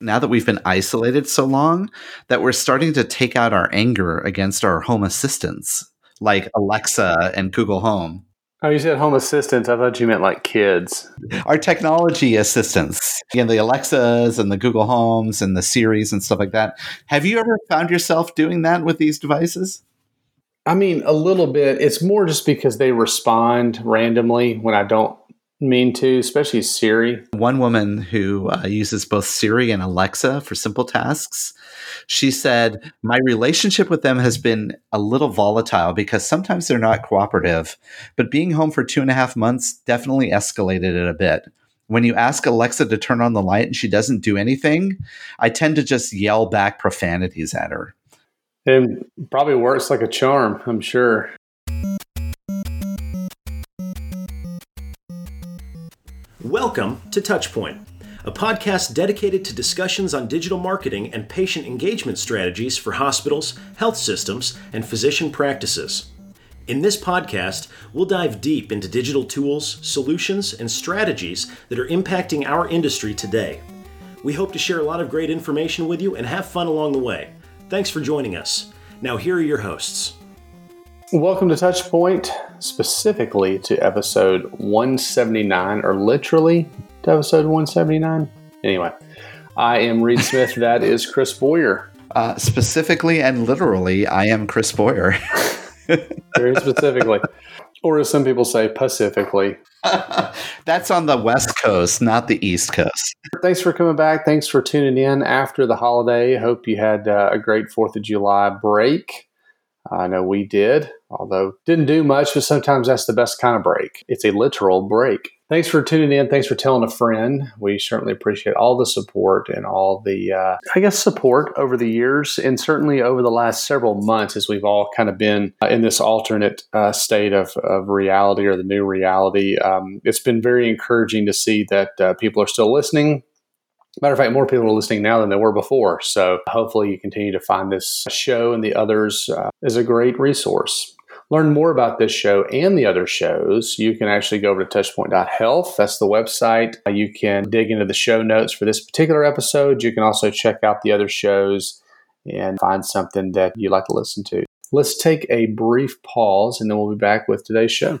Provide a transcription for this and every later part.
now that we've been isolated so long that we're starting to take out our anger against our home assistants like Alexa and Google Home. Oh, you said home assistants. I thought you meant like kids. Our technology assistants, again, the Alexas and the Google Homes and the Siris and stuff like that. Have you ever found yourself doing that with these devices? I mean, a little bit. It's more just because they respond randomly when I don't mean to, especially Siri. One woman who uh, uses both Siri and Alexa for simple tasks, she said, My relationship with them has been a little volatile because sometimes they're not cooperative, but being home for two and a half months definitely escalated it a bit. When you ask Alexa to turn on the light and she doesn't do anything, I tend to just yell back profanities at her. It probably works like a charm, I'm sure. Welcome to Touchpoint, a podcast dedicated to discussions on digital marketing and patient engagement strategies for hospitals, health systems, and physician practices. In this podcast, we'll dive deep into digital tools, solutions, and strategies that are impacting our industry today. We hope to share a lot of great information with you and have fun along the way. Thanks for joining us. Now, here are your hosts. Welcome to Touchpoint, specifically to episode 179, or literally to episode 179. Anyway, I am Reed Smith. that is Chris Boyer. Uh, specifically and literally, I am Chris Boyer. Very specifically. Or as some people say, pacifically. That's on the West Coast, not the East Coast. Thanks for coming back. Thanks for tuning in after the holiday. Hope you had uh, a great 4th of July break. I know we did, although didn't do much, but sometimes that's the best kind of break. It's a literal break. Thanks for tuning in. Thanks for telling a friend. We certainly appreciate all the support and all the, uh, I guess, support over the years, and certainly over the last several months as we've all kind of been uh, in this alternate uh, state of, of reality or the new reality. Um, it's been very encouraging to see that uh, people are still listening, Matter of fact, more people are listening now than there were before. So hopefully you continue to find this show and the others uh, as a great resource. Learn more about this show and the other shows. You can actually go over to touchpoint.health. That's the website. Uh, you can dig into the show notes for this particular episode. You can also check out the other shows and find something that you'd like to listen to. Let's take a brief pause and then we'll be back with today's show.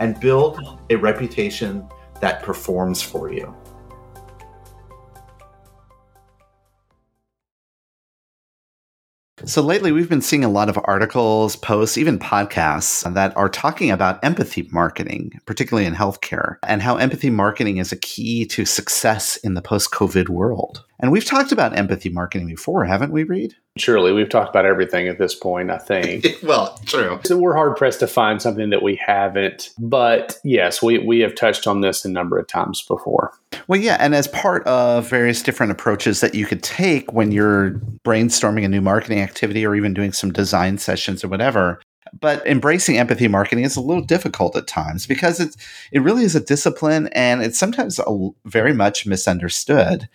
and build a reputation that performs for you. So lately, we've been seeing a lot of articles, posts, even podcasts that are talking about empathy marketing, particularly in healthcare, and how empathy marketing is a key to success in the post COVID world. And we've talked about empathy marketing before, haven't we, Reed? Surely. We've talked about everything at this point, I think. well, true. So we're hard pressed to find something that we haven't. But yes, we, we have touched on this a number of times before. Well, yeah. And as part of various different approaches that you could take when you're brainstorming a new marketing activity or even doing some design sessions or whatever, but embracing empathy marketing is a little difficult at times because it's it really is a discipline and it's sometimes a, very much misunderstood.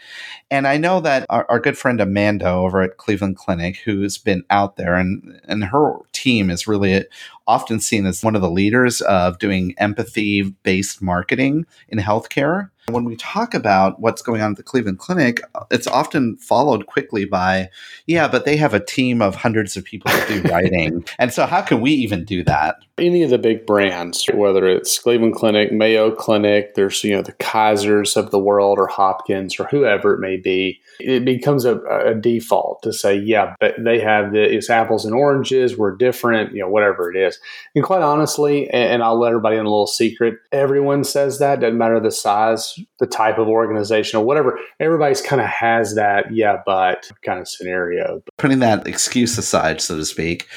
And I know that our, our, good friend Amanda over at Cleveland Clinic, who's been out there and and her team is really often seen as one of the leaders of doing empathy based marketing in healthcare. When we talk about what's going on at the Cleveland Clinic, it's often followed quickly by, yeah, but they have a team of hundreds of people that do writing. and so, how can we even do that? Any of the big brands, whether it's Cleveland Clinic, Mayo Clinic, there's, you know, the Kaisers of the world or Hopkins or whoever it may be, it becomes a, a default to say, yeah, but they have the, it's apples and oranges, we're different, you know, whatever it is. And quite honestly, and, and I'll let everybody in a little secret, everyone says that, doesn't matter the size the type of organization or whatever. Everybody's kind of has that, yeah, but kind of scenario. Putting that excuse aside, so to speak,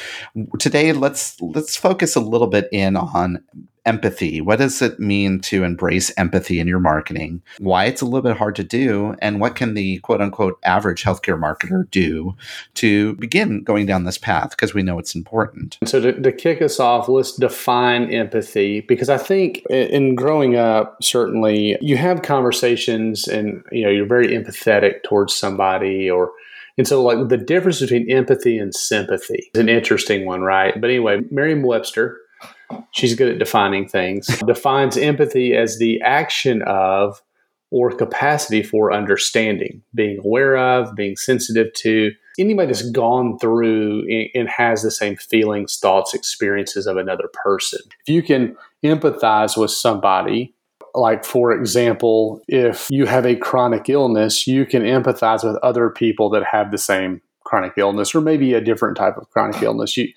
today let's let's focus a little bit in on empathy. What does it mean to embrace empathy in your marketing? Why it's a little bit hard to do, and what can the quote unquote average healthcare marketer do to begin going down this path? Because we know it's important. So, to, to, kick us off, let's define empathy because I think in growing up, certainly you have conversations and you know you're very empathetic towards somebody or and so, like the difference between empathy and sympathy is an interesting one, right? But anyway, Merriam Webster she's good at defining things, defines empathy as the action of or capacity for understanding, being aware of, being sensitive to. Anybody that's gone through and has the same feelings, thoughts, experiences of another person. If you can empathize with somebody, like for example, if you have a chronic illness, you can empathize with other people that have the same chronic illness or maybe a different type of chronic illness. You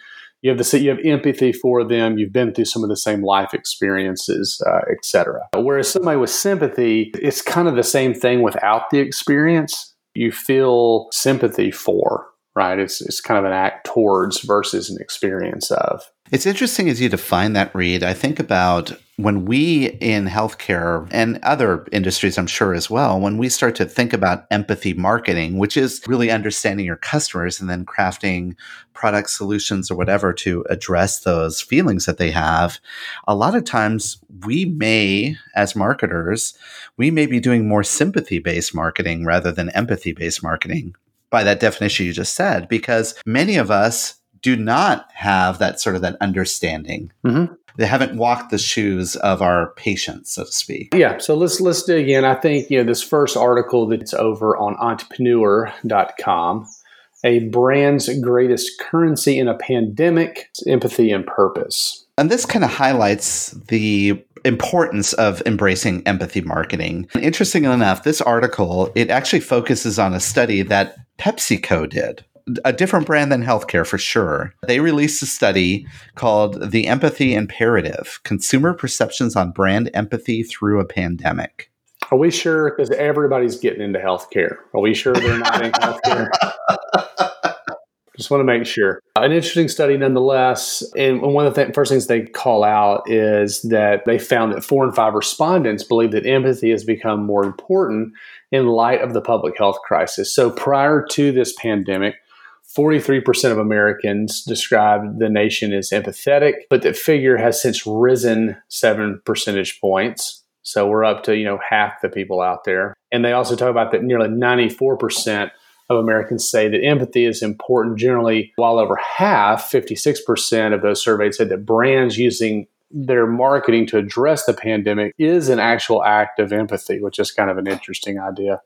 you have the you have empathy for them. You've been through some of the same life experiences, uh, etc. Whereas somebody with sympathy, it's kind of the same thing without the experience. You feel sympathy for right. It's it's kind of an act towards versus an experience of. It's interesting as you define that, Reed. I think about when we in healthcare and other industries, I'm sure as well, when we start to think about empathy marketing, which is really understanding your customers and then crafting product solutions or whatever to address those feelings that they have, a lot of times we may, as marketers, we may be doing more sympathy based marketing rather than empathy based marketing by that definition you just said, because many of us do not have that sort of that understanding. Mm-hmm. They haven't walked the shoes of our patients, so to speak. Yeah. So let's let's dig in. I think you know this first article that's over on entrepreneur.com. A brand's greatest currency in a pandemic, empathy and purpose. And this kind of highlights the importance of embracing empathy marketing. Interestingly enough, this article it actually focuses on a study that PepsiCo did a different brand than healthcare for sure. They released a study called The Empathy Imperative Consumer Perceptions on Brand Empathy Through a Pandemic. Are we sure? Because everybody's getting into healthcare. Are we sure they're not in healthcare? Just want to make sure. An interesting study, nonetheless. And one of the th- first things they call out is that they found that four and five respondents believe that empathy has become more important in light of the public health crisis. So prior to this pandemic, 43% of Americans described the nation as empathetic, but that figure has since risen seven percentage points. So we're up to, you know, half the people out there. And they also talk about that nearly 94% of Americans say that empathy is important generally, while over half, 56% of those surveyed said that brands using their marketing to address the pandemic is an actual act of empathy, which is kind of an interesting idea.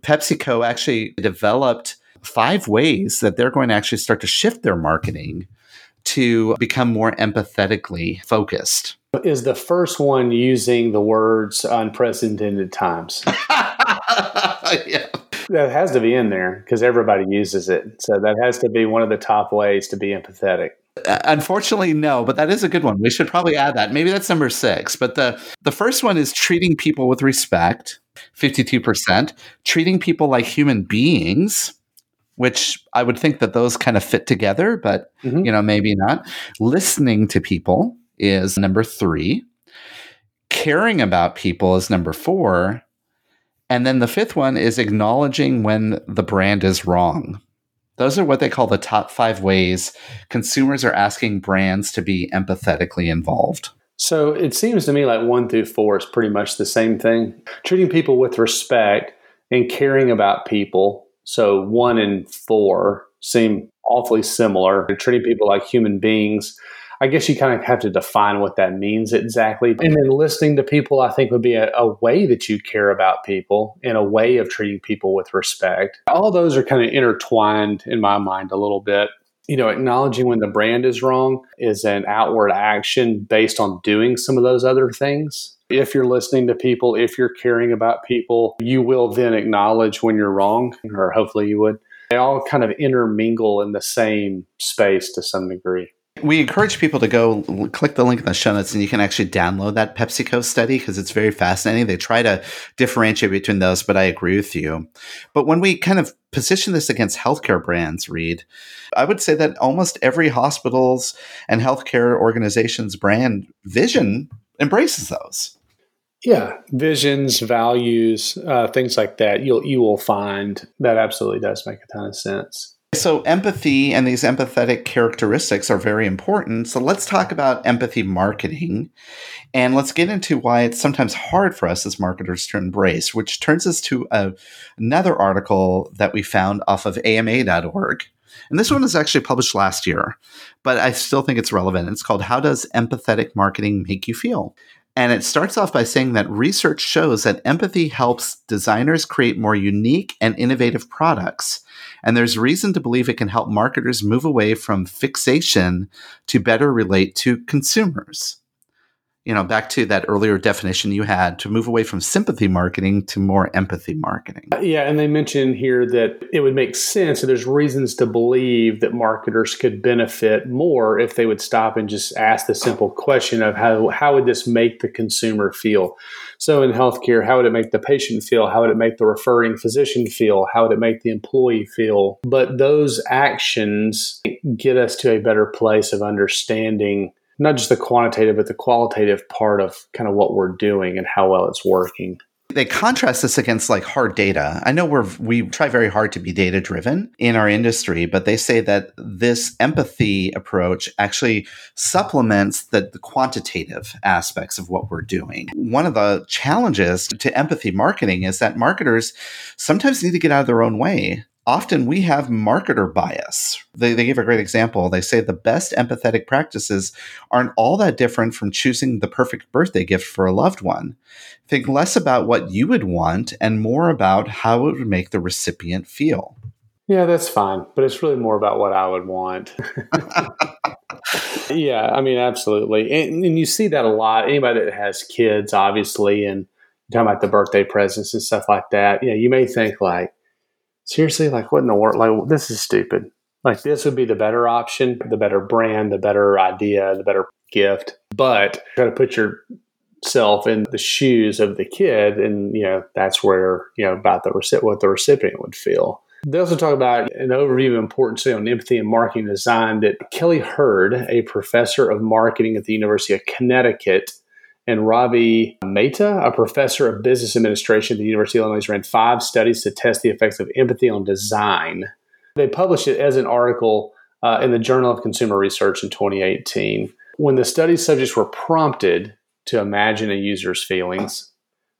PepsiCo actually developed five ways that they're going to actually start to shift their marketing to become more empathetically focused. Is the first one using the words unprecedented times? yeah. That has to be in there because everybody uses it. So that has to be one of the top ways to be empathetic. Uh, unfortunately, no, but that is a good one. We should probably add that. Maybe that's number six. But the the first one is treating people with respect, fifty two percent. Treating people like human beings, which I would think that those kind of fit together, but mm-hmm. you know, maybe not. Listening to people is number three. Caring about people is number four. And then the fifth one is acknowledging when the brand is wrong. Those are what they call the top five ways consumers are asking brands to be empathetically involved. So it seems to me like one through four is pretty much the same thing. Treating people with respect and caring about people so one and four seem awfully similar. Treating people like human beings. I guess you kind of have to define what that means exactly. And then listening to people, I think, would be a, a way that you care about people and a way of treating people with respect. All those are kind of intertwined in my mind a little bit you know, acknowledging when the brand is wrong is an outward action based on doing some of those other things. If you're listening to people, if you're caring about people, you will then acknowledge when you're wrong, or hopefully you would. They all kind of intermingle in the same space to some degree. We encourage people to go click the link in the show notes and you can actually download that PepsiCo study because it's very fascinating. They try to differentiate between those, but I agree with you. But when we kind of position this against healthcare brands, Reed, I would say that almost every hospital's and healthcare organization's brand vision embraces those. Yeah, visions, values, uh, things like that. You'll you will find that absolutely does make a ton of sense. So, empathy and these empathetic characteristics are very important. So, let's talk about empathy marketing and let's get into why it's sometimes hard for us as marketers to embrace, which turns us to a, another article that we found off of AMA.org. And this one was actually published last year, but I still think it's relevant. It's called How Does Empathetic Marketing Make You Feel? And it starts off by saying that research shows that empathy helps designers create more unique and innovative products. And there's reason to believe it can help marketers move away from fixation to better relate to consumers you know, back to that earlier definition you had to move away from sympathy marketing to more empathy marketing. Uh, yeah, and they mentioned here that it would make sense. There's reasons to believe that marketers could benefit more if they would stop and just ask the simple question of how how would this make the consumer feel? So in healthcare, how would it make the patient feel? How would it make the referring physician feel? How would it make the employee feel? But those actions get us to a better place of understanding not just the quantitative, but the qualitative part of kind of what we're doing and how well it's working. They contrast this against like hard data. I know we're we try very hard to be data driven in our industry, but they say that this empathy approach actually supplements the, the quantitative aspects of what we're doing. One of the challenges to empathy marketing is that marketers sometimes need to get out of their own way often we have marketer bias. They, they give a great example. They say the best empathetic practices aren't all that different from choosing the perfect birthday gift for a loved one. Think less about what you would want and more about how it would make the recipient feel. Yeah, that's fine, but it's really more about what I would want. yeah, I mean, absolutely. And, and, you see that a lot. Anybody that has kids, obviously, and talking about the birthday presents and stuff like that, you know, you may think like, seriously, like what in the world? Like this is stupid. Like this would be the better option, the better brand, the better idea, the better gift. But got to put yourself in the shoes of the kid, and you know that's where you know about the recipient what the recipient would feel. They also talk about an overview of importance on empathy and marketing design that Kelly Herd, a professor of marketing at the University of Connecticut, and Ravi Mehta, a professor of business administration at the University of Illinois, ran five studies to test the effects of empathy on design. They published it as an article uh, in the Journal of Consumer Research in 2018. When the study subjects were prompted to imagine a user's feelings,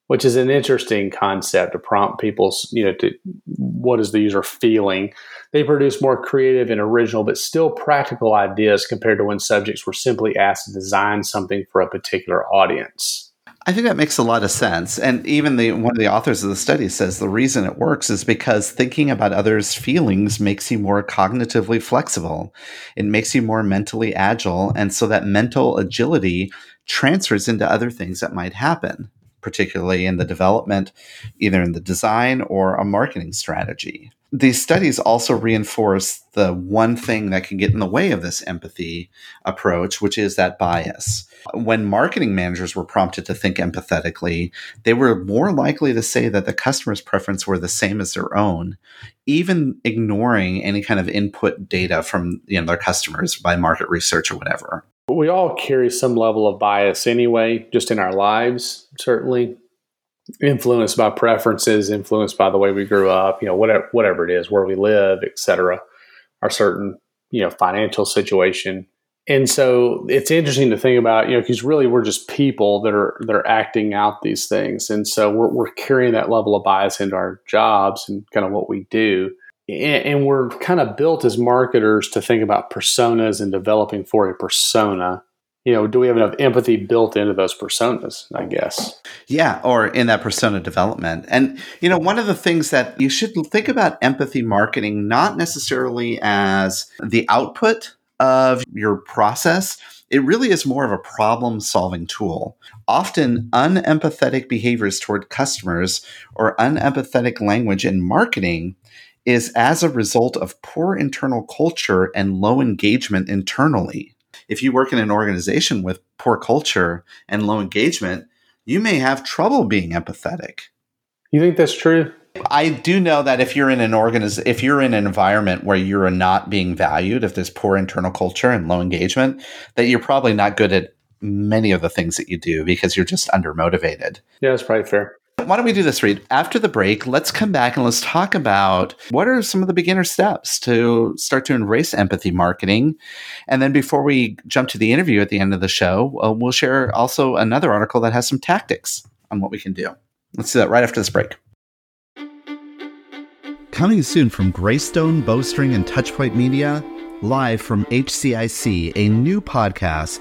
which is an interesting concept to prompt people's, you know, to what is the user feeling. They produce more creative and original, but still practical ideas compared to when subjects were simply asked to design something for a particular audience. I think that makes a lot of sense. And even the one of the authors of the study says the reason it works is because thinking about others' feelings makes you more cognitively flexible. It makes you more mentally agile. And so that mental agility transfers into other things that might happen particularly in the development, either in the design or a marketing strategy. These studies also reinforce the one thing that can get in the way of this empathy approach, which is that bias. When marketing managers were prompted to think empathetically, they were more likely to say that the customer's preference were the same as their own, even ignoring any kind of input data from you know, their customers by market research or whatever. We all carry some level of bias anyway, just in our lives, certainly. Influenced by preferences, influenced by the way we grew up, you know, whatever whatever it is, where we live, etc. Our certain, you know, financial situation. And so it's interesting to think about, you know, because really we're just people that are that are acting out these things. And so we're we're carrying that level of bias into our jobs and kind of what we do and we're kind of built as marketers to think about personas and developing for a persona. You know do we have enough empathy built into those personas i guess? Yeah or in that persona development. And you know one of the things that you should think about empathy marketing not necessarily as the output of your process. It really is more of a problem solving tool. Often, unempathetic behaviors toward customers or unempathetic language in marketing is as a result of poor internal culture and low engagement internally. If you work in an organization with poor culture and low engagement, you may have trouble being empathetic. You think that's true? I do know that if you're in an organiz- if you're in an environment where you're not being valued, if there's poor internal culture and low engagement, that you're probably not good at many of the things that you do because you're just undermotivated. Yeah, that's probably fair. Why don't we do this, Reed? After the break, let's come back and let's talk about what are some of the beginner steps to start to embrace empathy marketing. And then before we jump to the interview at the end of the show, uh, we'll share also another article that has some tactics on what we can do. Let's do that right after this break. Coming soon from Greystone, Bowstring, and Touchpoint Media, live from HCIC, a new podcast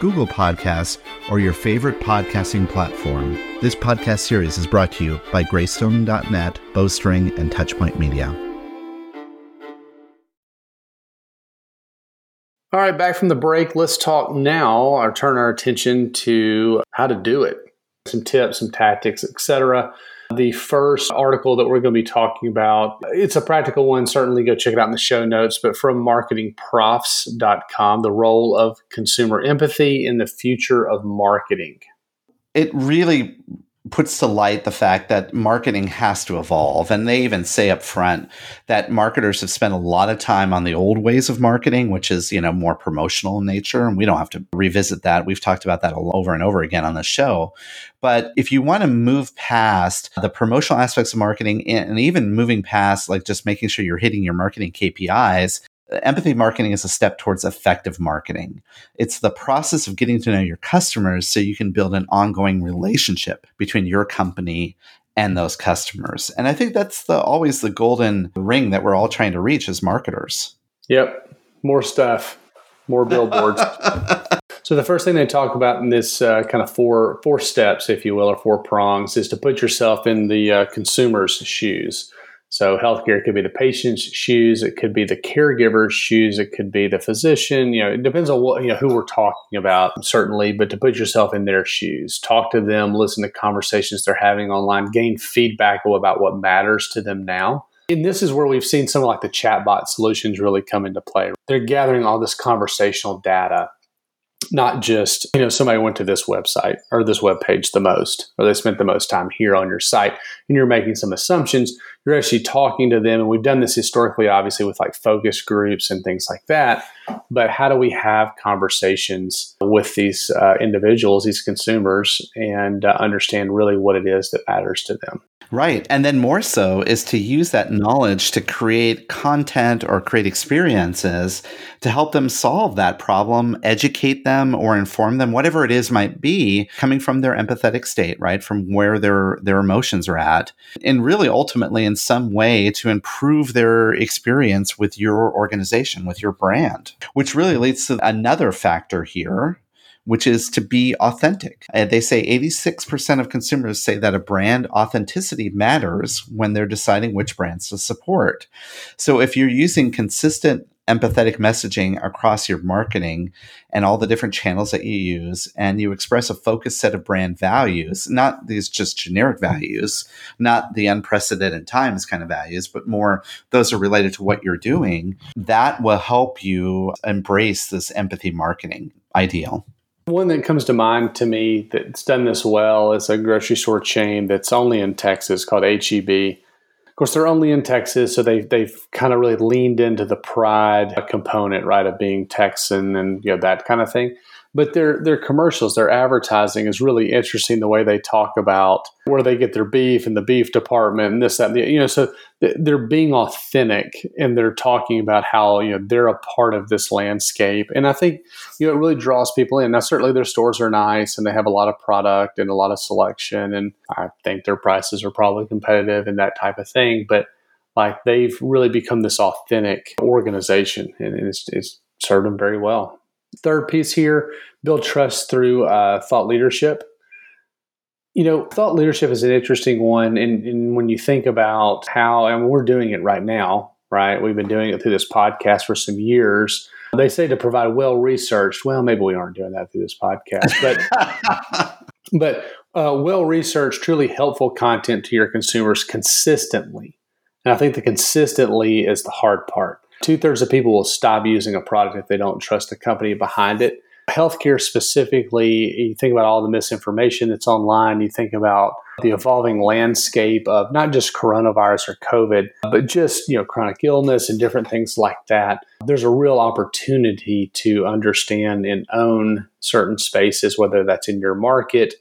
Google Podcasts, or your favorite podcasting platform. This podcast series is brought to you by Greystone.net, Bowstring, and Touchpoint Media. All right, back from the break. Let's talk now or turn our attention to how to do it. Some tips, some tactics, etc. The first article that we're going to be talking about, it's a practical one. Certainly go check it out in the show notes, but from marketingprofs.com, the role of consumer empathy in the future of marketing. It really puts to light the fact that marketing has to evolve. And they even say up front that marketers have spent a lot of time on the old ways of marketing, which is, you know, more promotional in nature. And we don't have to revisit that. We've talked about that over and over again on the show. But if you want to move past the promotional aspects of marketing and even moving past like just making sure you're hitting your marketing KPIs, empathy marketing is a step towards effective marketing. It's the process of getting to know your customers so you can build an ongoing relationship between your company and those customers. And I think that's the always the golden ring that we're all trying to reach as marketers. Yep. More stuff, more billboards. so the first thing they talk about in this uh, kind of four four steps, if you will, or four prongs, is to put yourself in the uh, consumer's shoes. So healthcare could be the patient's shoes, it could be the caregiver's shoes, it could be the physician. You know, it depends on what you know who we're talking about, certainly. But to put yourself in their shoes, talk to them, listen to conversations they're having online, gain feedback about what matters to them now. And this is where we've seen some of like the chatbot solutions really come into play. They're gathering all this conversational data not just you know somebody went to this website or this web page the most or they spent the most time here on your site and you're making some assumptions you're actually talking to them. And we've done this historically obviously with like focus groups and things like that. But how do we have conversations with these uh, individuals these consumers and uh, understand really what it is that matters to them Right. And then more so is to use that knowledge to create content or create experiences to help them solve that problem, educate them or inform them, whatever it is might be, coming from their empathetic state, right? From where their their emotions are at. And really ultimately in some way to improve their experience with your organization, with your brand. Which really leads to another factor here, which is to be authentic. And they say 86% of consumers say that a brand authenticity matters when they're deciding which brands to support. So if you're using consistent empathetic messaging across your marketing and all the different channels that you use and you express a focused set of brand values not these just generic values not the unprecedented times kind of values but more those are related to what you're doing that will help you embrace this empathy marketing ideal one that comes to mind to me that's done this well is a grocery store chain that's only in Texas called HEB. Of course, they're only in Texas, so they they've kind of really leaned into the pride component, right, of being Texan and you know that kind of thing but their their commercials, their advertising is really interesting. The way they talk about where they get their beef and the beef department and this that and the, you know. So they're being authentic and they're talking about how you know they're a part of this landscape. And I think you know it really draws people in. Now certainly their stores are nice and they have a lot of product and a lot of selection, and I think their prices are probably competitive and that type of thing. But like they've really become this authentic organization, and it's, it's served them very well. Third piece here build trust through uh, thought leadership. You know, thought leadership is an interesting one. And, and when you think about how, and we're doing it right now, right? We've been doing it through this podcast for some years. They say to provide well researched. Well, maybe we aren't doing that through this podcast, but but uh, well researched, truly helpful content to your consumers consistently. And I think the consistently is the hard part. Two thirds of people will stop using a product if they don't trust the company behind it. Healthcare specifically, you think about all the misinformation that's online, you think about the evolving landscape of not just coronavirus or COVID, but just, you know, chronic illness and different things like that. There's a real opportunity to understand and own certain spaces, whether that's in your market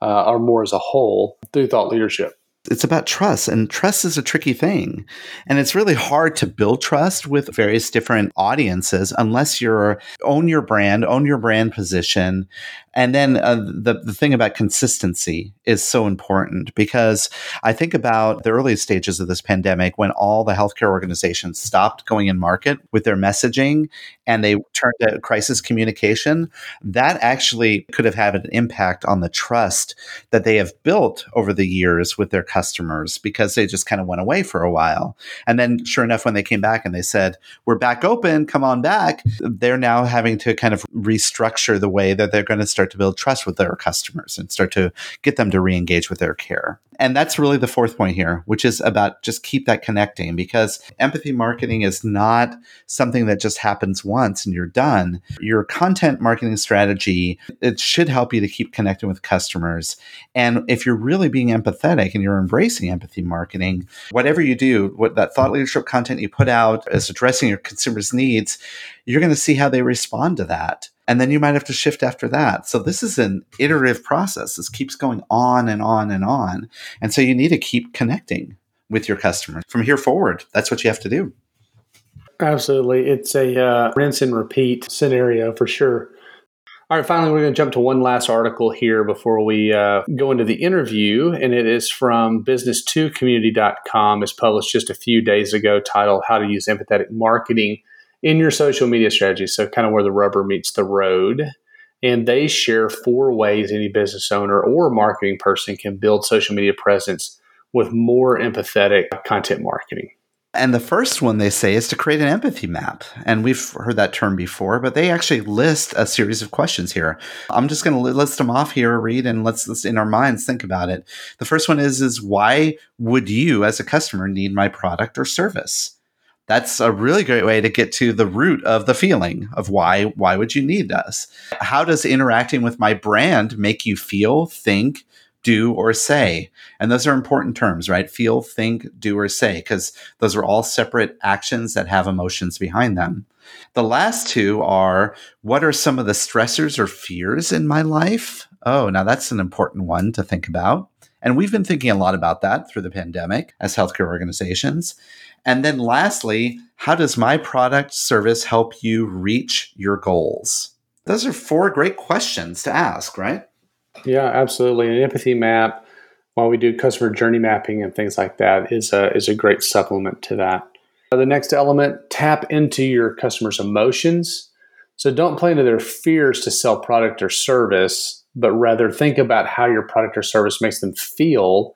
uh, or more as a whole through thought leadership it's about trust and trust is a tricky thing and it's really hard to build trust with various different audiences unless you're own your brand own your brand position and then uh, the, the thing about consistency is so important because I think about the early stages of this pandemic when all the healthcare organizations stopped going in market with their messaging and they turned to crisis communication. That actually could have had an impact on the trust that they have built over the years with their customers because they just kind of went away for a while. And then, sure enough, when they came back and they said, We're back open, come on back, they're now having to kind of restructure the way that they're going to start to build trust with their customers and start to get them to re-engage with their care. And that's really the fourth point here, which is about just keep that connecting because empathy marketing is not something that just happens once and you're done. Your content marketing strategy, it should help you to keep connecting with customers. And if you're really being empathetic and you're embracing empathy marketing, whatever you do, what that thought leadership content you put out is addressing your consumers' needs, you're going to see how they respond to that and then you might have to shift after that. So this is an iterative process. This keeps going on and on and on. And so you need to keep connecting with your customers from here forward. That's what you have to do. Absolutely. It's a uh, rinse and repeat scenario for sure. All right, finally, we're going to jump to one last article here before we uh, go into the interview, and it is from business2community.com. It's published just a few days ago, titled How to Use Empathetic Marketing in your social media strategy. So, kind of where the rubber meets the road. And they share four ways any business owner or marketing person can build social media presence with more empathetic content marketing. And the first one they say is to create an empathy map. And we've heard that term before, but they actually list a series of questions here. I'm just going to list them off here, Reed, and let's, let's in our minds think about it. The first one is, is why would you as a customer need my product or service? that's a really great way to get to the root of the feeling of why why would you need us how does interacting with my brand make you feel think do or say. And those are important terms right? Feel think do or say because those are all separate actions that have emotions behind them. The last two are what are some of the stressors or fears in my life? Oh now that's an important one to think about. And we've been thinking a lot about that through the pandemic as healthcare organizations. And then lastly, how does my product service help you reach your goals? Those are four great questions to ask, right? Yeah, absolutely. An empathy map, while we do customer journey mapping and things like that, is a, is a great supplement to that. The next element, tap into your customers' emotions. So don't play into their fears to sell product or service, but rather think about how your product or service makes them feel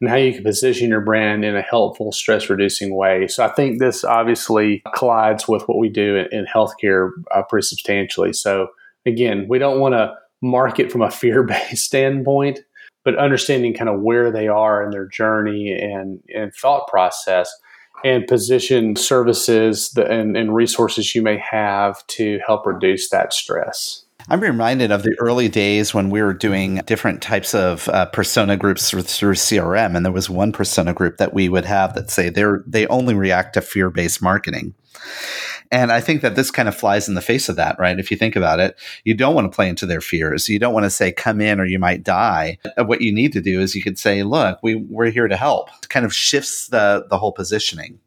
and how you can position your brand in a helpful, stress reducing way. So I think this obviously collides with what we do in, in healthcare uh, pretty substantially. So again, we don't want to market from a fear based standpoint, but understanding kind of where they are in their journey and, and thought process and position services and, and resources you may have to help reduce that stress. I'm reminded of the early days when we were doing different types of uh, persona groups through, through, CRM, and there was one persona group that we would have that say they they only react to fear based marketing. And I think that this kind of flies in the face of that, right? If you think about it, you don't want to play into their fears. You don't want to say, come in or you might die. What you need to do is you could say, look, we, we're here to help. It kind of shifts the, the whole positioning.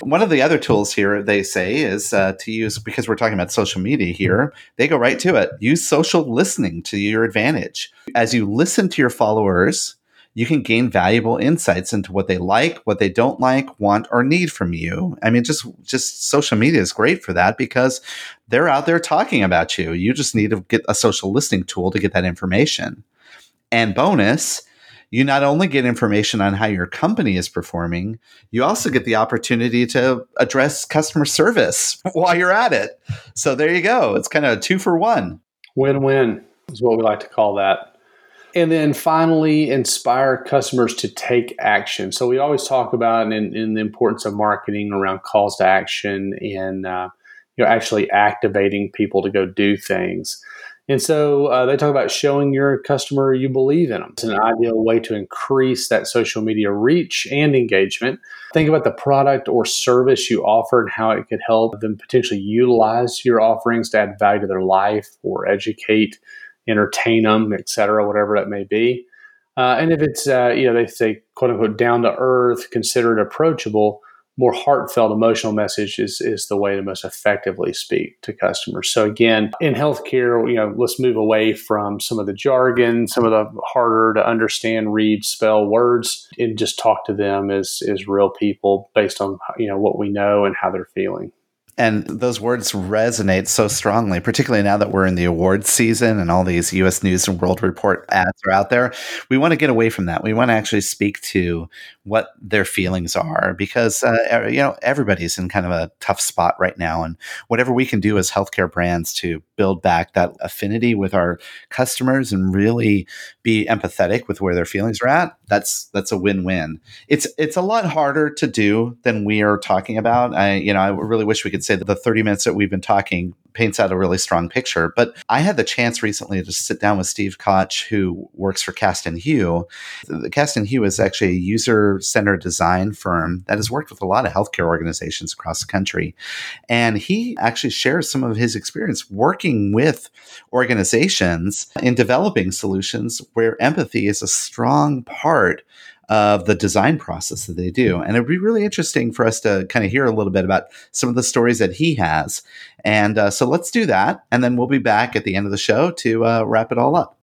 One of the other tools here they say is uh, to use, because we're talking about social media here, they go right to it. Use social listening to your advantage. As you listen to your followers, you can gain valuable insights into what they like, what they don't like, want, or need from you. I mean, just just social media is great for that because they're out there talking about you. You just need to get a social listening tool to get that information. And bonus, you not only get information on how your company is performing, you also get the opportunity to address customer service while you're at it. So there you go. It's kind of a two for one. Win win is what we like to call that. And then finally, inspire customers to take action. So we always talk about in the importance of marketing around calls to action and uh, you know actually activating people to go do things. And so uh, they talk about showing your customer you believe in them. It's an ideal way to increase that social media reach and engagement. Think about the product or service you offer and how it could help them potentially utilize your offerings to add value to their life or educate entertain them, etc., whatever that may be. Uh, and if it's, uh, you know, they say, quote unquote, down to earth, considered approachable, more heartfelt emotional message is, is the way to most effectively speak to customers. So again, in healthcare, you know, let's move away from some of the jargon, some of the harder to understand, read, spell words, and just talk to them as, as real people based on, you know, what we know and how they're feeling. And those words resonate so strongly, particularly now that we're in the awards season and all these US News and World Report ads are out there. We want to get away from that. We want to actually speak to what their feelings are because, uh, you know, everybody's in kind of a tough spot right now. And whatever we can do as healthcare brands to build back that affinity with our customers and really be empathetic with where their feelings are at, that's that's a win-win. It's it's a lot harder to do than we are talking about. I you know I really wish we could say that the 30 minutes that we've been talking paints out a really strong picture. But I had the chance recently to sit down with Steve Koch, who works for Cast and Hue. The and Hue is actually a user-centered design firm that has worked with a lot of healthcare organizations across the country. And he actually shares some of his experience working with organizations in developing solutions where empathy is a strong part of the design process that they do. And it'd be really interesting for us to kind of hear a little bit about some of the stories that he has. And uh, so let's do that. And then we'll be back at the end of the show to uh, wrap it all up.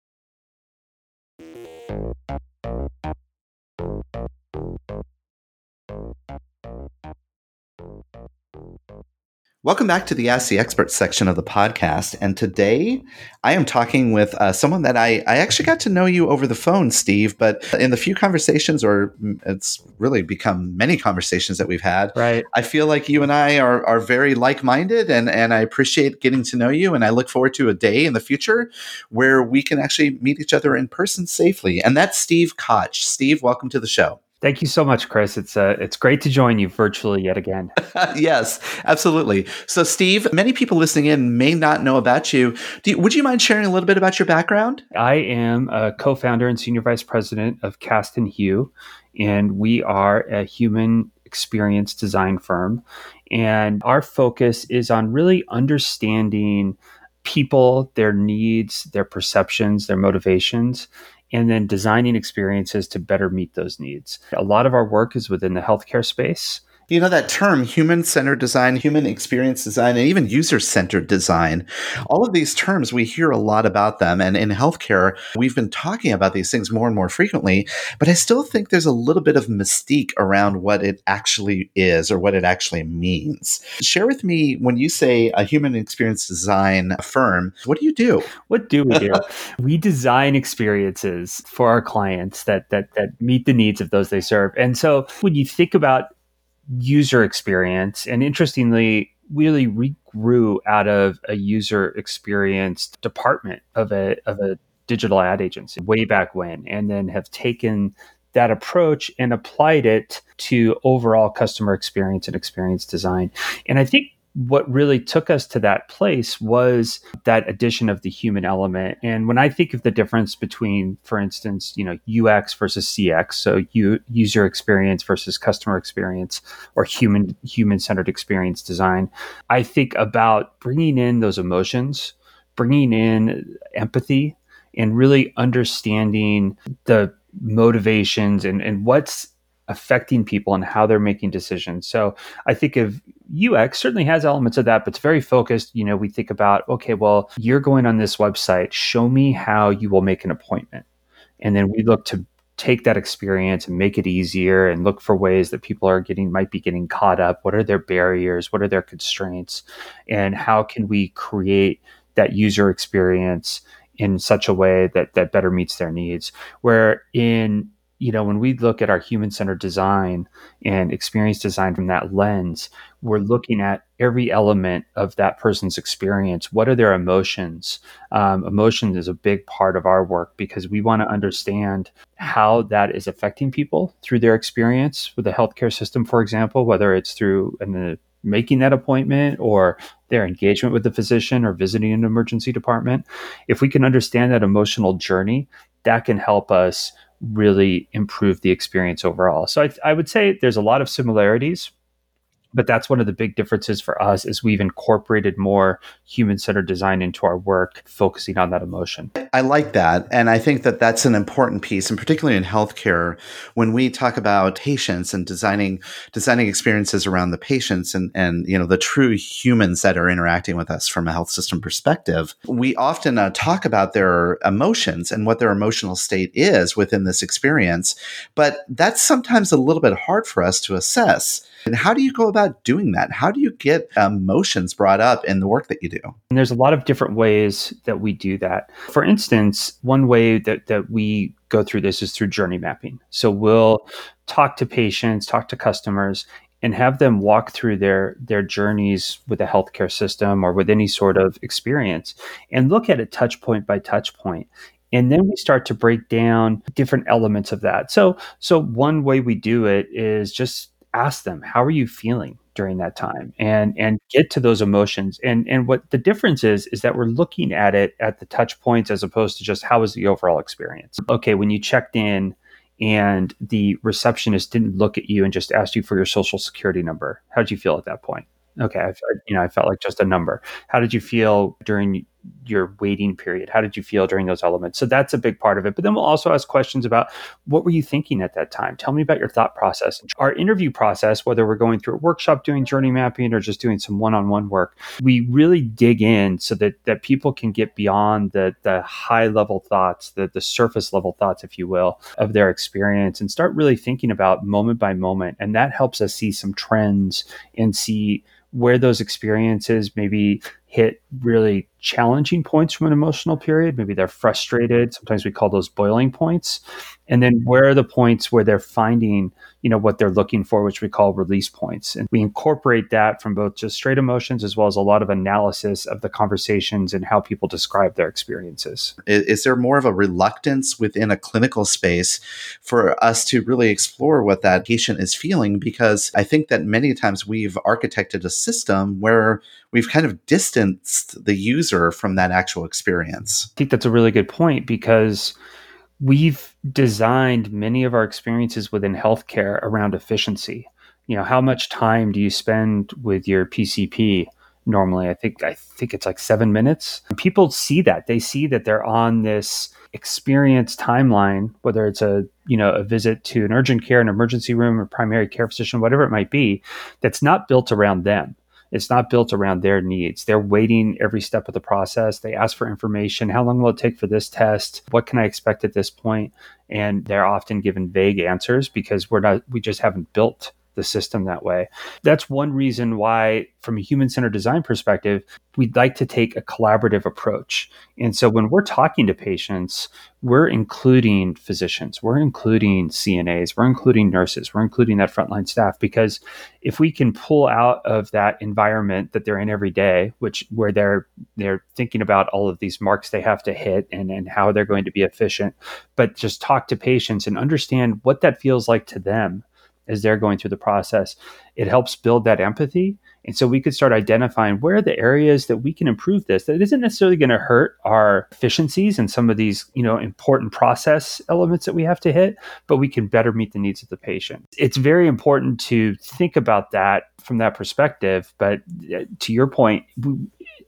Welcome back to the Ask the Expert section of the podcast. And today I am talking with uh, someone that I, I actually got to know you over the phone, Steve, but in the few conversations, or it's really become many conversations that we've had, right. I feel like you and I are, are very like minded and, and I appreciate getting to know you. And I look forward to a day in the future where we can actually meet each other in person safely. And that's Steve Koch. Steve, welcome to the show. Thank you so much, Chris. It's uh, it's great to join you virtually yet again. yes, absolutely. So, Steve, many people listening in may not know about you. you. Would you mind sharing a little bit about your background? I am a co-founder and senior vice president of Cast and Hue, and we are a human experience design firm. And our focus is on really understanding people, their needs, their perceptions, their motivations, and then designing experiences to better meet those needs. A lot of our work is within the healthcare space you know that term human centered design human experience design and even user centered design? All of these terms we hear a lot about them and in healthcare we've been talking about these things more and more frequently but i still think there's a little bit of mystique around what it actually is or what it actually means. Share with me when you say a human experience design firm what do you do? What do we do? We design experiences for our clients that that that meet the needs of those they serve. And so when you think about user experience. And interestingly, really regrew out of a user experience department of a of a digital ad agency way back when, and then have taken that approach and applied it to overall customer experience and experience design. And I think what really took us to that place was that addition of the human element. And when I think of the difference between, for instance, you know, UX versus CX, so you, user experience versus customer experience or human human centered experience design, I think about bringing in those emotions, bringing in empathy, and really understanding the motivations and, and what's affecting people and how they're making decisions. So I think of UX certainly has elements of that, but it's very focused. You know, we think about, okay, well, you're going on this website, show me how you will make an appointment. And then we look to take that experience and make it easier and look for ways that people are getting might be getting caught up what are their barriers what are their constraints and how can we create that user experience in such a way that that better meets their needs where in you know, when we look at our human centered design and experience design from that lens, we're looking at every element of that person's experience. What are their emotions? Um, emotion is a big part of our work because we want to understand how that is affecting people through their experience with the healthcare system, for example, whether it's through an, making that appointment or their engagement with the physician or visiting an emergency department. If we can understand that emotional journey, that can help us really improve the experience overall. So I, I would say there's a lot of similarities but that's one of the big differences for us is we've incorporated more human-centered design into our work focusing on that emotion. I like that and i think that that's an important piece and particularly in healthcare when we talk about patients and designing designing experiences around the patients and and you know the true humans that are interacting with us from a health system perspective we often uh, talk about their emotions and what their emotional state is within this experience but that's sometimes a little bit hard for us to assess and how do you go about doing that? How do you get emotions brought up in the work that you do? And there's a lot of different ways that we do that. For instance, one way that, that we go through this is through journey mapping. So we'll talk to patients, talk to customers, and have them walk through their their journeys with the healthcare system or with any sort of experience and look at it touch point by touch point and then we start to break down different elements of that so so one way we do it is just ask them how are you feeling during that time? and and get to those emotions. And and what the difference is is that we're looking at it at the touch points as opposed to just how was the overall experience? Okay when you checked in and the receptionist didn't look at you and just asked you for your social security number how did you feel at that point? Okay I, you know i felt like just a number. How did you feel during your waiting period? How did you feel during those elements? So that's a big part of it. But then we'll also ask questions about what were you thinking at that time? Tell me about your thought process. Our interview process whether we're going through a workshop doing journey mapping or just doing some one-on-one work we really dig in so that that people can get beyond the the high level thoughts the the surface level thoughts if you will of their experience and start really thinking about moment by moment. And that helps us see some trends and see where those experiences maybe hit really challenging points from an emotional period. Maybe they're frustrated. Sometimes we call those boiling points. And then where are the points where they're finding, you know, what they're looking for, which we call release points. And we incorporate that from both just straight emotions as well as a lot of analysis of the conversations and how people describe their experiences. Is, is there more of a reluctance within a clinical space for us to really explore what that patient is feeling? Because I think that many times we've architected a system where we've kind of distanced the user from that actual experience. I think that's a really good point because we've designed many of our experiences within healthcare around efficiency. You know, how much time do you spend with your PCP? Normally, I think I think it's like seven minutes. People see that they see that they're on this experience timeline, whether it's a you know a visit to an urgent care, an emergency room, or primary care physician, whatever it might be, that's not built around them. It's not built around their needs. They're waiting every step of the process. They ask for information. How long will it take for this test? What can I expect at this point? And they're often given vague answers because we're not, we just haven't built the system that way. That's one reason why, from a human centered design perspective, we'd like to take a collaborative approach. And so when we're talking to patients, we're including physicians, we're including CNAs, we're including nurses, we're including that frontline staff because if we can pull out of that environment that they're in every day, which where they're they're thinking about all of these marks they have to hit and, and how they're going to be efficient, but just talk to patients and understand what that feels like to them as they're going through the process. It helps build that empathy And so we could start identifying where are the areas that we can improve this that isn't necessarily going to hurt our efficiencies and some of these, you know, important process elements that we have to hit, but we can better meet the needs of the patient. It's very important to think about that from that perspective, but uh, to your point,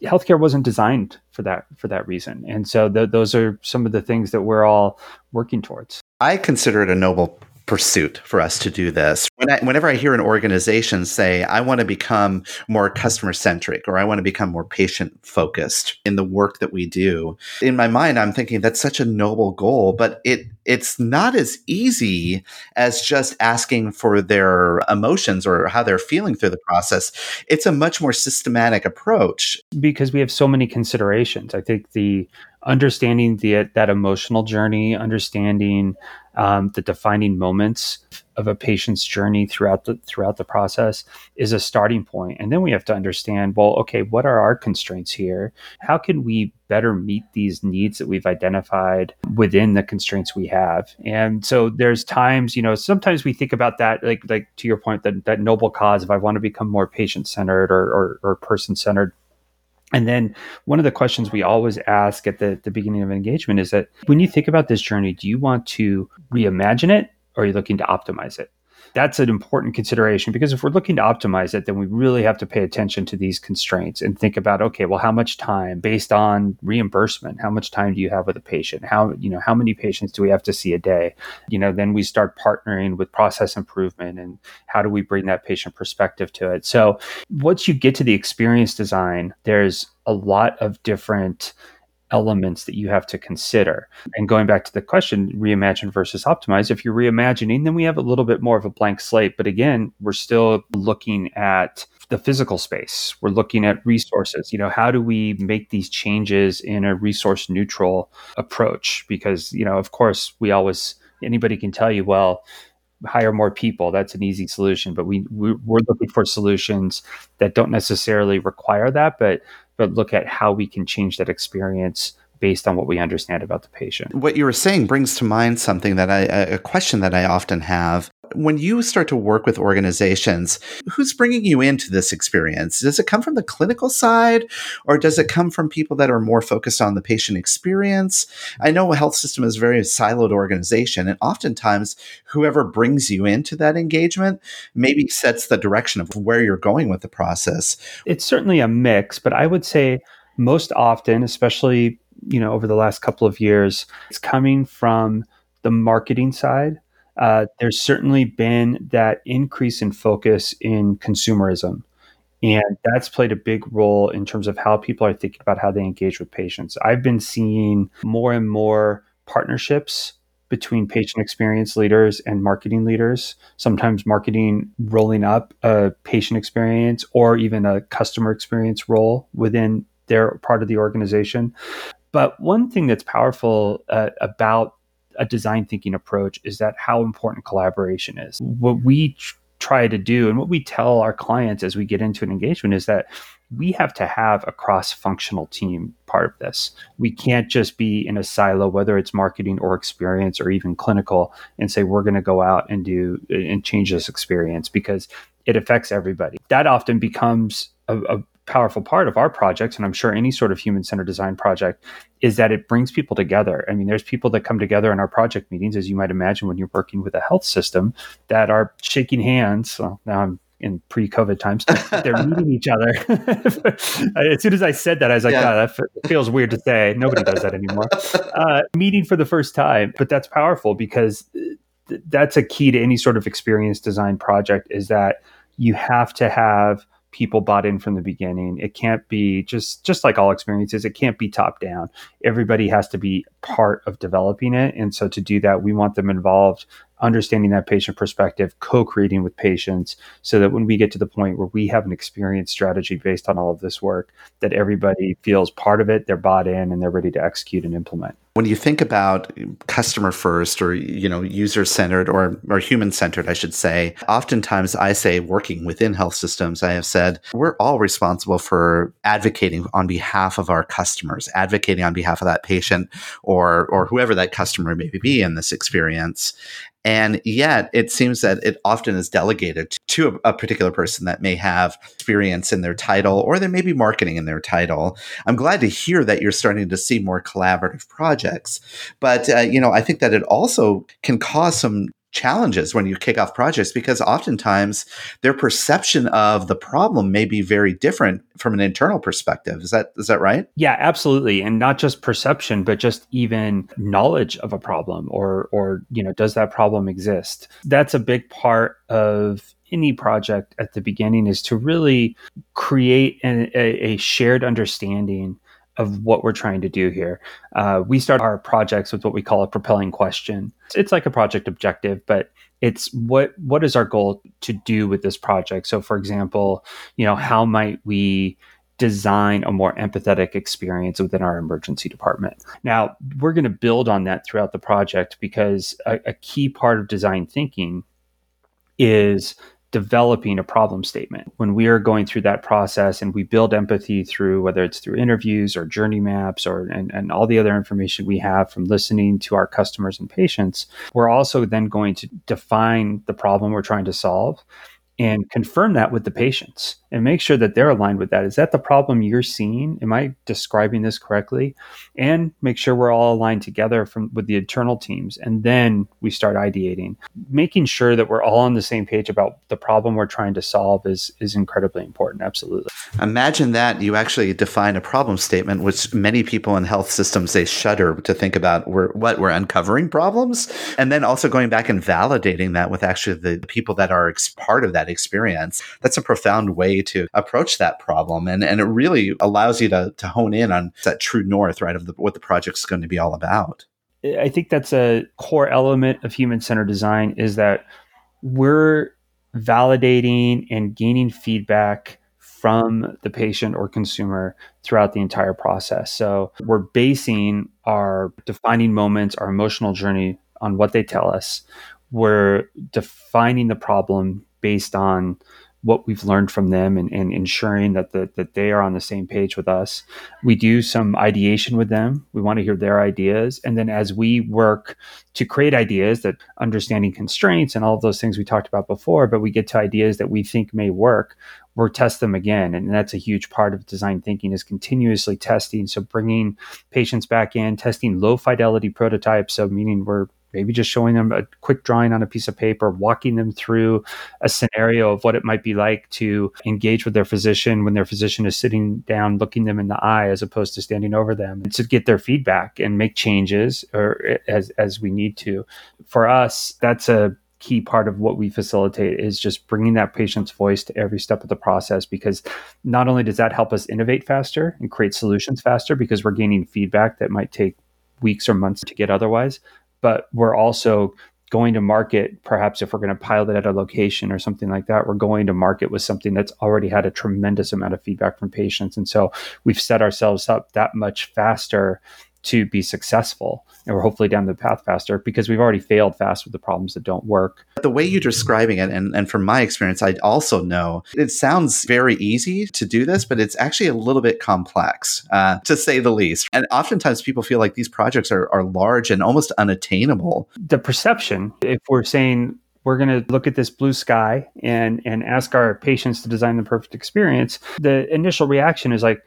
healthcare wasn't designed for that for that reason. And so th- those are some of the things that we're all working towards. I consider it a noble pursuit for us to do this. When I, whenever I hear an organization say, I want to become more customer centric or I want to become more patient focused in the work that we do, in my mind, I'm thinking that's such a noble goal, but it it's not as easy as just asking for their emotions or how they're feeling through the process. It's a much more systematic approach because we have so many considerations. I think the understanding the that emotional journey, understanding um, the defining moments of a patient's journey throughout the throughout the process is a starting point. And then we have to understand well okay what are our constraints here? How can we better meet these needs that we've identified within the constraints we have? And so there's times you know sometimes we think about that like like to your point that that noble cause if i want to become more patient centered or, or, or person centered and then one of the questions we always ask at the, the beginning of engagement is that when you think about this journey, do you want to reimagine it or are you looking to optimize it? That's an important consideration because if we're looking to optimize it, then we really have to pay attention to these constraints and think about, okay, well, how much time based on reimbursement, how much time do you have with a patient? How, you know, how many patients do we have to see a day? You know, then we start partnering with process improvement and how do we bring that patient perspective to it? So once you get to the experience design, there's a lot of different elements that you have to consider. And going back to the question, reimagine versus optimize, if you're reimagining, then we have a little bit more of a blank slate. But again, we're still looking at the physical space. We're looking at resources. You know, how do we make these changes in a resource neutral approach? Because, you know, of course, we always, anybody can tell you, well, hire more people that's an easy solution but we we're looking for solutions that don't necessarily require that but but look at how we can change that experience based on what we understand about the patient. What you were saying brings to mind something that I, a question that I often have. When you start to work with organizations, who's bringing you into this experience? Does it come from the clinical side or does it come from people that are more focused on the patient experience? I know a health system is a very siloed organization, and oftentimes whoever brings you into that engagement maybe sets the direction of where you're going with the process. It's certainly a mix, but I would say most often, especially you know over the last couple of years it's coming from the marketing side. Uh, there's certainly been that increase in focus in consumerism and that's played a big role in terms of how people are thinking about how they engage with patients. I've been seeing more and more partnerships between patient experience leaders and marketing leaders sometimes marketing rolling up a patient experience or even a customer experience role within their part of the organization but one thing that's powerful uh, about a design thinking approach is that how important collaboration is. What we tr- try to do and what we tell our clients as we get into an engagement is that we have to have a cross functional team part of this. We can't just be in a silo, whether it's marketing or experience or even clinical, and say we're going to go out and do and change this experience because it affects everybody. That often becomes a, a powerful part of our projects, and I'm sure any sort of human centered design project, is that it brings people together. I mean, there's people that come together in our project meetings, as you might imagine, when you're working with a health system, that are shaking hands. Well, now I'm in pre-COVID times, they're meeting each other. as soon as I said that, I was like, yeah. oh, that feels weird to say. Nobody does that anymore. Uh, meeting for the first time, but that's powerful because th- that's a key to any sort of experience design project. Is that you have to have people bought in from the beginning. It can't be just just like all experiences, it can't be top down. Everybody has to be part of developing it. And so to do that, we want them involved understanding that patient perspective, co-creating with patients so that when we get to the point where we have an experience strategy based on all of this work, that everybody feels part of it, they're bought in and they're ready to execute and implement. When you think about customer first or you know user centered or or human centered I should say, oftentimes I say working within health systems I have said we're all responsible for advocating on behalf of our customers, advocating on behalf of that patient or or whoever that customer may be in this experience And yet, it seems that it often is delegated to a, a, particular person that may have experience in their title or there may be marketing in their title. I'm glad to hear that you're starting to see more collaborative projects. But, uh, you know, I think that it also can cause some challenges when you kick off projects because oftentimes their perception of the problem may be very different from an internal perspective. Is that is that right? Yeah, absolutely. And not just perception, but just even knowledge of a problem or or you know, does that problem exist? That's a big part of any project at the beginning is to really create an, a, a shared understanding of what we're trying to do here. Uh, we start our projects with what we call a propelling question. It's like a project objective, but it's what what is our goal to do with this project? So, for example, you know, how might we design a more empathetic experience within our emergency department. Now, we're going to build on that throughout the project because a, a key part of design thinking is developing a problem statement. When we are going through that process and we build empathy through whether it's through interviews or journey maps or and, and all the other information we have from listening to our customers and patients, we're also then going to define the problem we're trying to solve and confirm that with the patients and make sure that they're aligned with that. Is that the problem you're seeing? Am I describing this correctly? And make sure we're all aligned together from with the internal teams. And then we start ideating. Making sure that we're all on the same page about the problem we're trying to solve is is incredibly important. Absolutely. Imagine that you actually define a problem statement, which many people in health systems they shudder to think about. We're what we're uncovering problems, and then also going back and validating that with actually the people that are part of that experience. That's a profound way to approach that problem. And, and it really allows you to, to hone in on that true north, right, of the, what the project's going to be all about. I think that's a core element of human centered design is that we're validating and gaining feedback from the patient or consumer throughout the entire process. So we're basing our defining moments, our emotional journey on what they tell us. We're defining the problem based on what we've learned from them and, and ensuring that the, that they are on the same page with us. We do some ideation with them. We want to hear their ideas. And then as we work to create ideas that understanding constraints and all those things we talked about before, but we get to ideas that we think may work, we'll test them again. And that's a huge part of design thinking is continuously testing. So bringing patients back in, testing low fidelity prototypes. So meaning we're maybe just showing them a quick drawing on a piece of paper, walking them through a scenario of what it might be like to engage with their physician when their physician is sitting down looking them in the eye as opposed to standing over them to get their feedback and make changes or as as we need to. For us, that's a key part of what we facilitate is just bringing that patient's voice to every step of the process because not only does that help us innovate faster and create solutions faster because we're gaining feedback that might take weeks or months to get otherwise but we're also going to market perhaps if we're going to pilot at a location or something like that we're going to market with something that's already had a tremendous amount of feedback from patients. And so we've set ourselves up that much faster to be successful and we're hopefully down the path faster because we've already failed fast with the problems that don't work. The way you're describing it, and, and from my experience, I also know it sounds very easy to do this, but it's actually a little bit complex, uh, to say the least. And oftentimes people feel like these projects are, are large and almost unattainable. The perception, if we're saying we're going to look at this blue sky and and ask our patients to design the perfect experience the initial reaction is like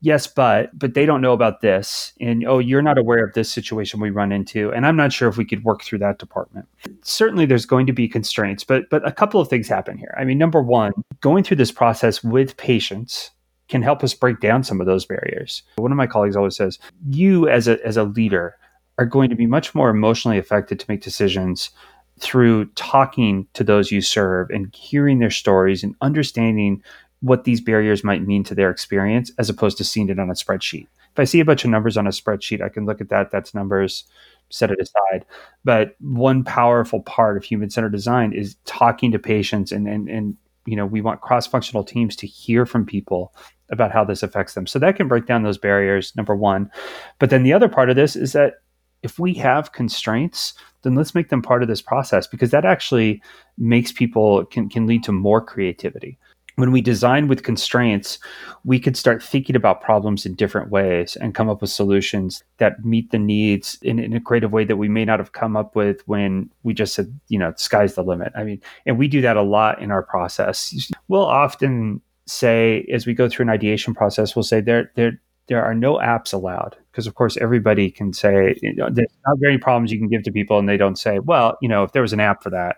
yes but but they don't know about this. And oh you're not aware of this situation we run into. And i'm not sure if we could work through that department. Certainly there's going to be constraints but but a couple of things happen here. I mean number one going through this process with patients can help us break down some of those barriers. One of my colleagues always says you as a as a leader are going to be much more emotionally affected to make decisions through talking to those you serve and hearing their stories and understanding what these barriers might mean to their experience as opposed to seeing it on a spreadsheet. If I see a bunch of numbers on a spreadsheet, I can look at that. That's numbers, set it aside. But one powerful part of human centered design is talking to patients and, and, and you know, we want cross functional teams to hear from people about how this affects them. So that can break down those barriers, number one. But then the other part of this is that if we have constraints, then let's make them part of this process because that actually makes people can, can lead to more creativity when we design with constraints, we could start thinking about problems in different ways and come up with solutions that meet the needs in, in, a creative way that we may not have come up with when we just said, you know, sky's the limit. I mean, and we do that a lot in our process. We'll often say, as we go through an ideation process, we'll say there, there, there are no apps allowed because of course everybody can say you know, there's not very problems you can give to people and they don't say well you know if there was an app for that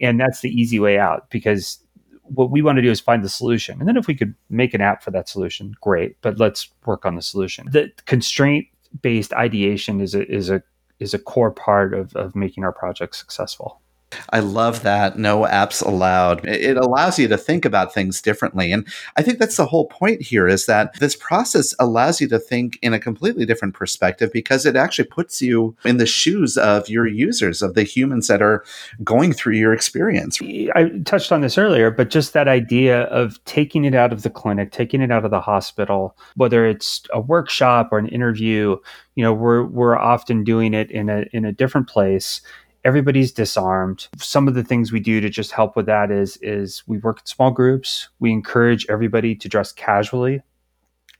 and that's the easy way out because what we want to do is find the solution. And then if we could make an app for that solution, great. But let's work on the solution. The constraint based ideation is a is a is a core part of, of making our project successful. I love that. No apps allowed. It allows you to think about things differently. And I think that's the whole point here is that this process allows you to think in a completely different perspective because it actually puts you in the shoes of your users, of the humans that are going through your experience. I touched on this earlier, but just that idea of taking it out of the clinic, taking it out of the hospital, whether it's a workshop or an interview, you know, we're we're often doing it in a in a different place everybody's disarmed. Some of the things we do to just help with that is is we work in small groups. We encourage everybody to dress casually.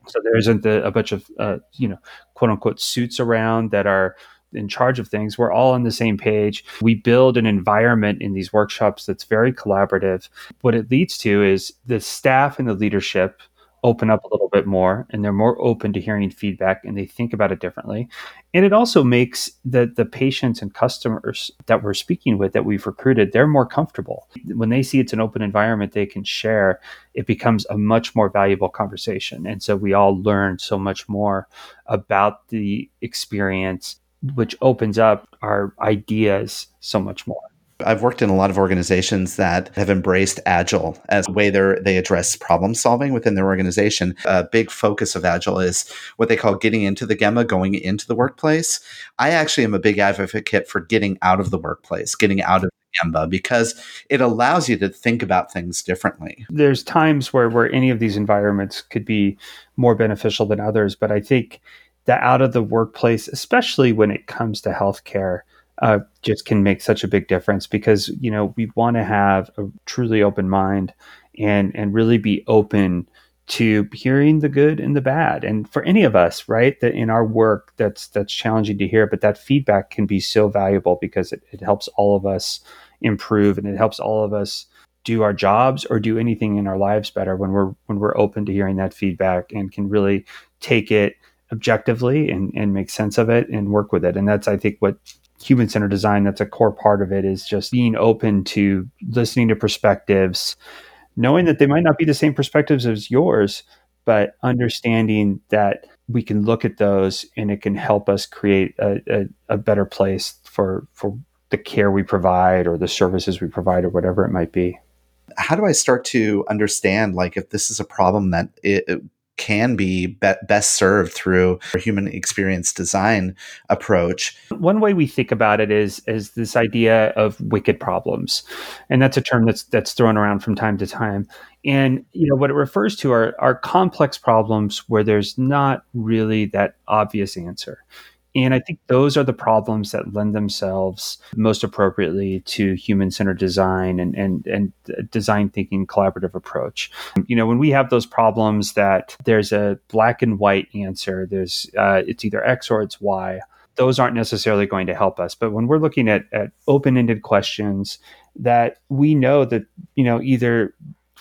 So there isn't a, a bunch of uh, you know quote unquote suits around that are in charge of things. We're all on the same page. We build an environment in these workshops that's very collaborative. What it leads to is the staff and the leadership open up a little bit more and they're more open to hearing feedback and they think about it differently. And it also makes the, the patients and customers that we're speaking with that we've recruited, they're more comfortable. When they see it's an open environment they can share, it becomes a much more valuable conversation. And so we all learn so much more about the experience, which opens up our ideas so much more. I've worked in a lot of organizations that have embraced agile as a way they address problem solving within their organization. A big focus of agile is what they call getting into the Gemba, going into the workplace. I actually am a big advocate for getting out of the workplace, getting out of Gemba because it allows you to think about things differently. There's times where where any of these environments could be more beneficial than others, but I think that out of the workplace, especially when it comes to healthcare, uh, just can make such a big difference because you know we want to have a truly open mind and and really be open to hearing the good and the bad. And for any of us right that in our work that's that's challenging to hear but that feedback can be so valuable because it, it helps all of us improve and it helps all of us do our jobs or do anything in our lives better when we're when we're open to hearing that feedback and can really take it objectively and, and make sense of it and work with it. And that's i think what human centered design that's a core part of it is just being open to listening to perspectives knowing that they might not be the same perspectives as yours but understanding that we can look at those and it can help us create a, a, a better place for for the care we provide or the services we provide or whatever it might be. How do i start to understand like if this is a problem that it, can be, be best served through a human experience design approach. One way we think about it is is this idea of wicked problems, and that's a term that's that's thrown around from time to time. And you know what it refers to are are complex problems where there's not really that obvious answer. And I think those are the problems that lend themselves most appropriately to human centered design and, and, and design thinking collaborative approach. You know, when we have those problems that there's a black and white answer, there's uh, it's either X or it's Y, those aren't necessarily going to help us. But when we're looking at, at open ended questions that we know that, you know, either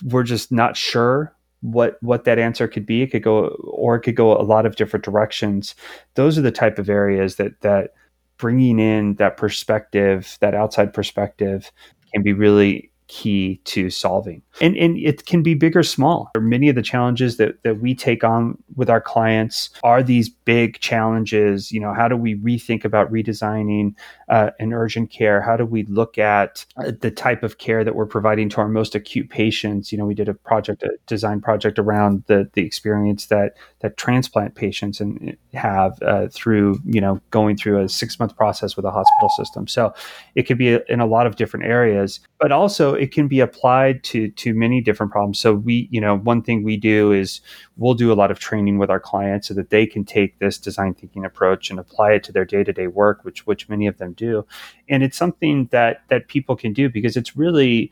we're just not sure what what that answer could be. It could go, or it could go a lot of different directions. Those are the type of areas that that bringing in that perspective, that outside perspective, can be really key to solving. And, and it can be big or small. Many of the challenges that, that we take on with our clients are these big challenges. You know, how do we rethink about redesigning uh, an urgent care? How do we look at uh, the type of care that we're providing to our most acute patients? You know, we did a project, a design project around the, the experience that, that transplant patients and have uh, through, you know, going through a six month process with a hospital system. So it could be in a lot of different areas, but also it can be applied to to many different problems. So we, you know, one thing we do is we'll do a lot of training with our clients so that they can take this design thinking approach and apply it to their day-to-day work, which which many of them do. And it's something that that people can do because it's really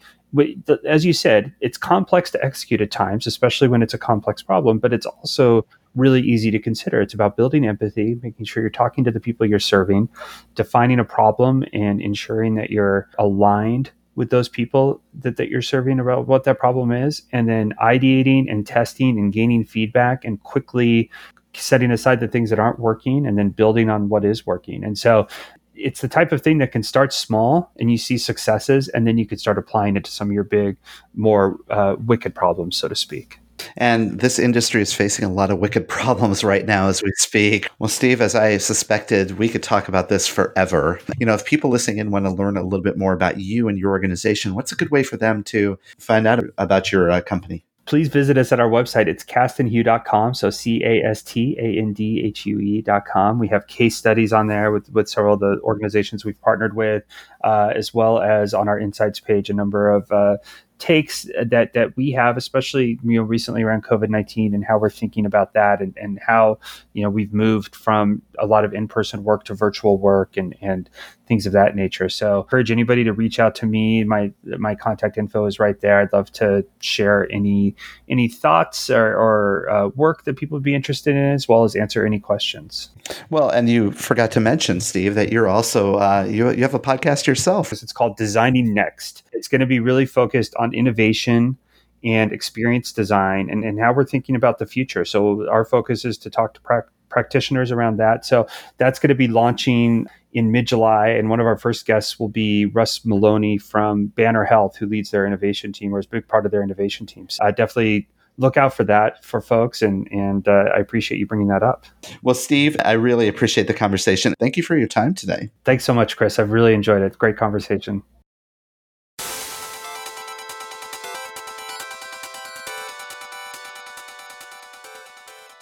as you said, it's complex to execute at times, especially when it's a complex problem, but it's also really easy to consider. It's about building empathy, making sure you're talking to the people you're serving, defining a problem, and ensuring that you're aligned with those people that, that you're serving about what that problem is, and then ideating and testing and gaining feedback and quickly setting aside the things that aren't working and then building on what is working. And so it's the type of thing that can start small and you see successes and then you can start applying it to some of your big more uh, wicked problems so to speak and this industry is facing a lot of wicked problems right now as we speak. Well, Steve, as I suspected, we could talk about this forever. You know, if people listening in want to learn a little bit more about you and your organization, what's a good way for them to find out about your uh, company? please visit us at our website. It's castandhue.com. So C A S T A N D H U E.com. We have case studies on there with, with several of the organizations we've partnered with, uh, as well as on our insights page, a number of uh, takes that that we have, especially you know recently around COVID nineteen and how we're thinking about that, and, and how you know we've moved from a lot of in person work to virtual work and and things of that nature. So encourage anybody to reach out to me. My my contact info is right there. I'd love to share any any thoughts or, or uh, work that people would be interested in, as well as answer any questions. Well, and you forgot to mention, Steve, that you're also uh, you you have a podcast yourself. It's called Designing Next. It's going to be really focused on innovation and experience design and, and how we're thinking about the future. So our focus is to talk to pra- practitioners around that. So that's going to be launching in mid July. And one of our first guests will be Russ Maloney from Banner Health, who leads their innovation team or is a big part of their innovation teams. So, uh, definitely look out for that for folks. And, and uh, I appreciate you bringing that up. Well, Steve, I really appreciate the conversation. Thank you for your time today. Thanks so much, Chris. I've really enjoyed it. Great conversation.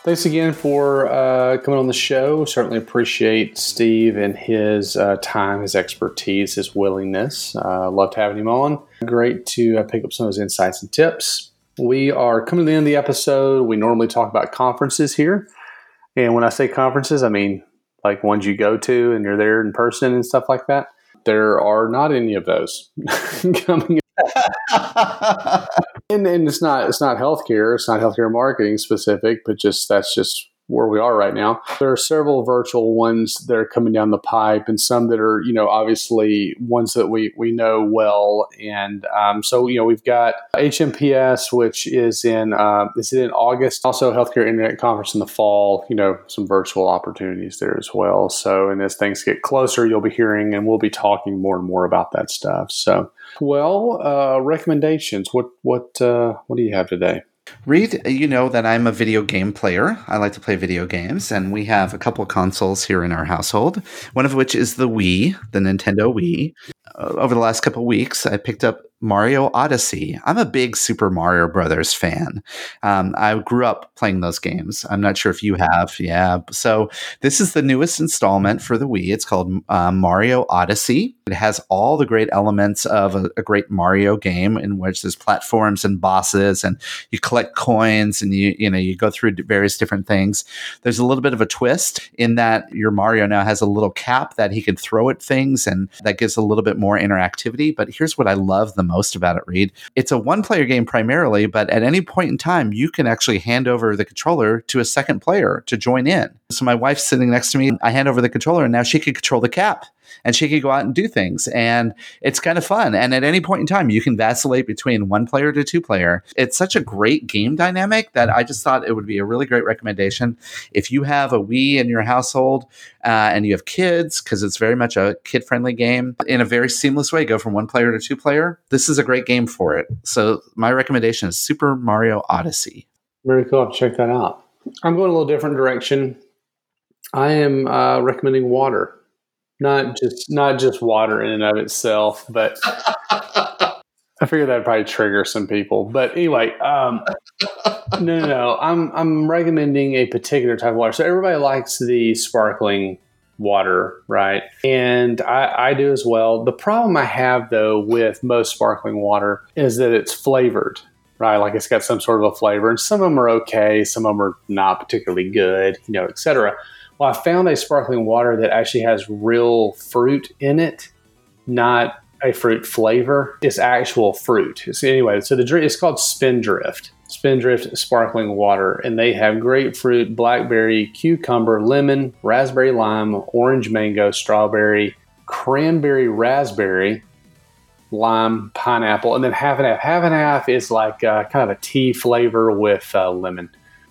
Thanks again for uh, coming on the show. Certainly appreciate Steve and his uh, time, his expertise, his willingness. Uh, loved having him on. Great to uh, pick up some of his insights and tips. We are coming to the end of the episode. We normally talk about conferences here. And when I say conferences, I mean like ones you go to and you're there in person and stuff like that. There are not any of those coming and, and it's not it's not healthcare, it's not healthcare marketing specific, but just that's just where we are right now. There are several virtual ones that are coming down the pipe, and some that are, you know, obviously ones that we we know well. And um, so, you know, we've got HMPS, which is in uh, is it in August? Also, Healthcare Internet Conference in the fall. You know, some virtual opportunities there as well. So, and as things get closer, you'll be hearing and we'll be talking more and more about that stuff. So, well, uh, recommendations. What what uh, what do you have today? Reed, you know that I'm a video game player. I like to play video games, and we have a couple consoles here in our household. One of which is the Wii, the Nintendo Wii. Uh, over the last couple weeks, I picked up Mario Odyssey. I'm a big Super Mario Brothers fan. Um, I grew up playing those games. I'm not sure if you have. Yeah. So this is the newest installment for the Wii. It's called uh, Mario Odyssey. It has all the great elements of a, a, great Mario game, in which there's platforms and bosses, and you collect coins, and you you know you go through various different things. There's a little bit of a twist in that your Mario now has a little cap that he can throw at things, and that gives a little bit more interactivity. But here's what I love the most about it, Reed. It's a one player game primarily, but at any point in time, you can actually hand over the controller to a second player to join in. So my wife's sitting next to me. I hand over the controller, and now she can control the cap and she could go out and do things. And it's kind of fun. And at any point in time, you can vacillate between one player to two player. It's such a great game dynamic that I just thought it would be a really great recommendation. If you have a Wii in your household uh, and you have kids, because it's very much a kid friendly game, in a very seamless way, go from one player to two player, this is a great game for it. So my recommendation is Super Mario Odyssey. Very cool. Check that out. I'm going a little different direction. I am uh, recommending water not just not just water in and of itself, but I figure that'd probably trigger some people. But anyway, um, no, no, no. I'm I'm recommending a particular type of water. So everybody likes the sparkling water, right? And I, I do as well. The problem I have though with most sparkling water is that it's flavored, right? Like it's got some sort of a flavor, and some of them are okay, some of them are not particularly good, you know, etc. Well, I found a sparkling water that actually has real fruit in it, not a fruit flavor. It's actual fruit. So anyway, so the drink it's called Spindrift. Spindrift sparkling water, and they have grapefruit, blackberry, cucumber, lemon, raspberry lime, orange mango, strawberry, cranberry raspberry, lime, pineapple, and then half and half. Half and half is like uh, kind of a tea flavor with uh, lemon.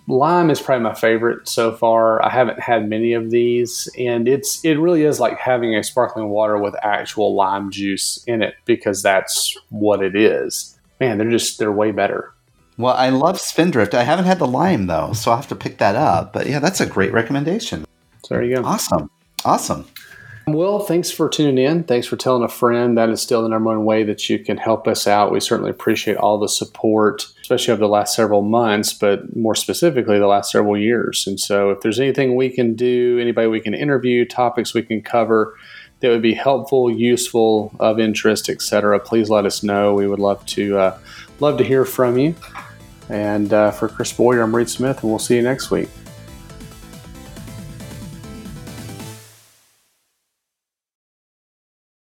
Lime is probably my favorite so far. I haven't had many of these, and it's it really is like having a sparkling water with actual lime juice in it because that's what it is. Man, they're just they're way better. Well, I love Spindrift. I haven't had the lime though, so I'll have to pick that up. But yeah, that's a great recommendation. So there you go. Awesome. Awesome. Well, thanks for tuning in. Thanks for telling a friend. That is still the number one way that you can help us out. We certainly appreciate all the support, especially over the last several months, but more specifically, the last several years. And so, if there's anything we can do, anybody we can interview, topics we can cover that would be helpful, useful, of interest, etc., please let us know. We would love to uh, love to hear from you. And uh, for Chris Boyer, I'm Reed Smith, and we'll see you next week.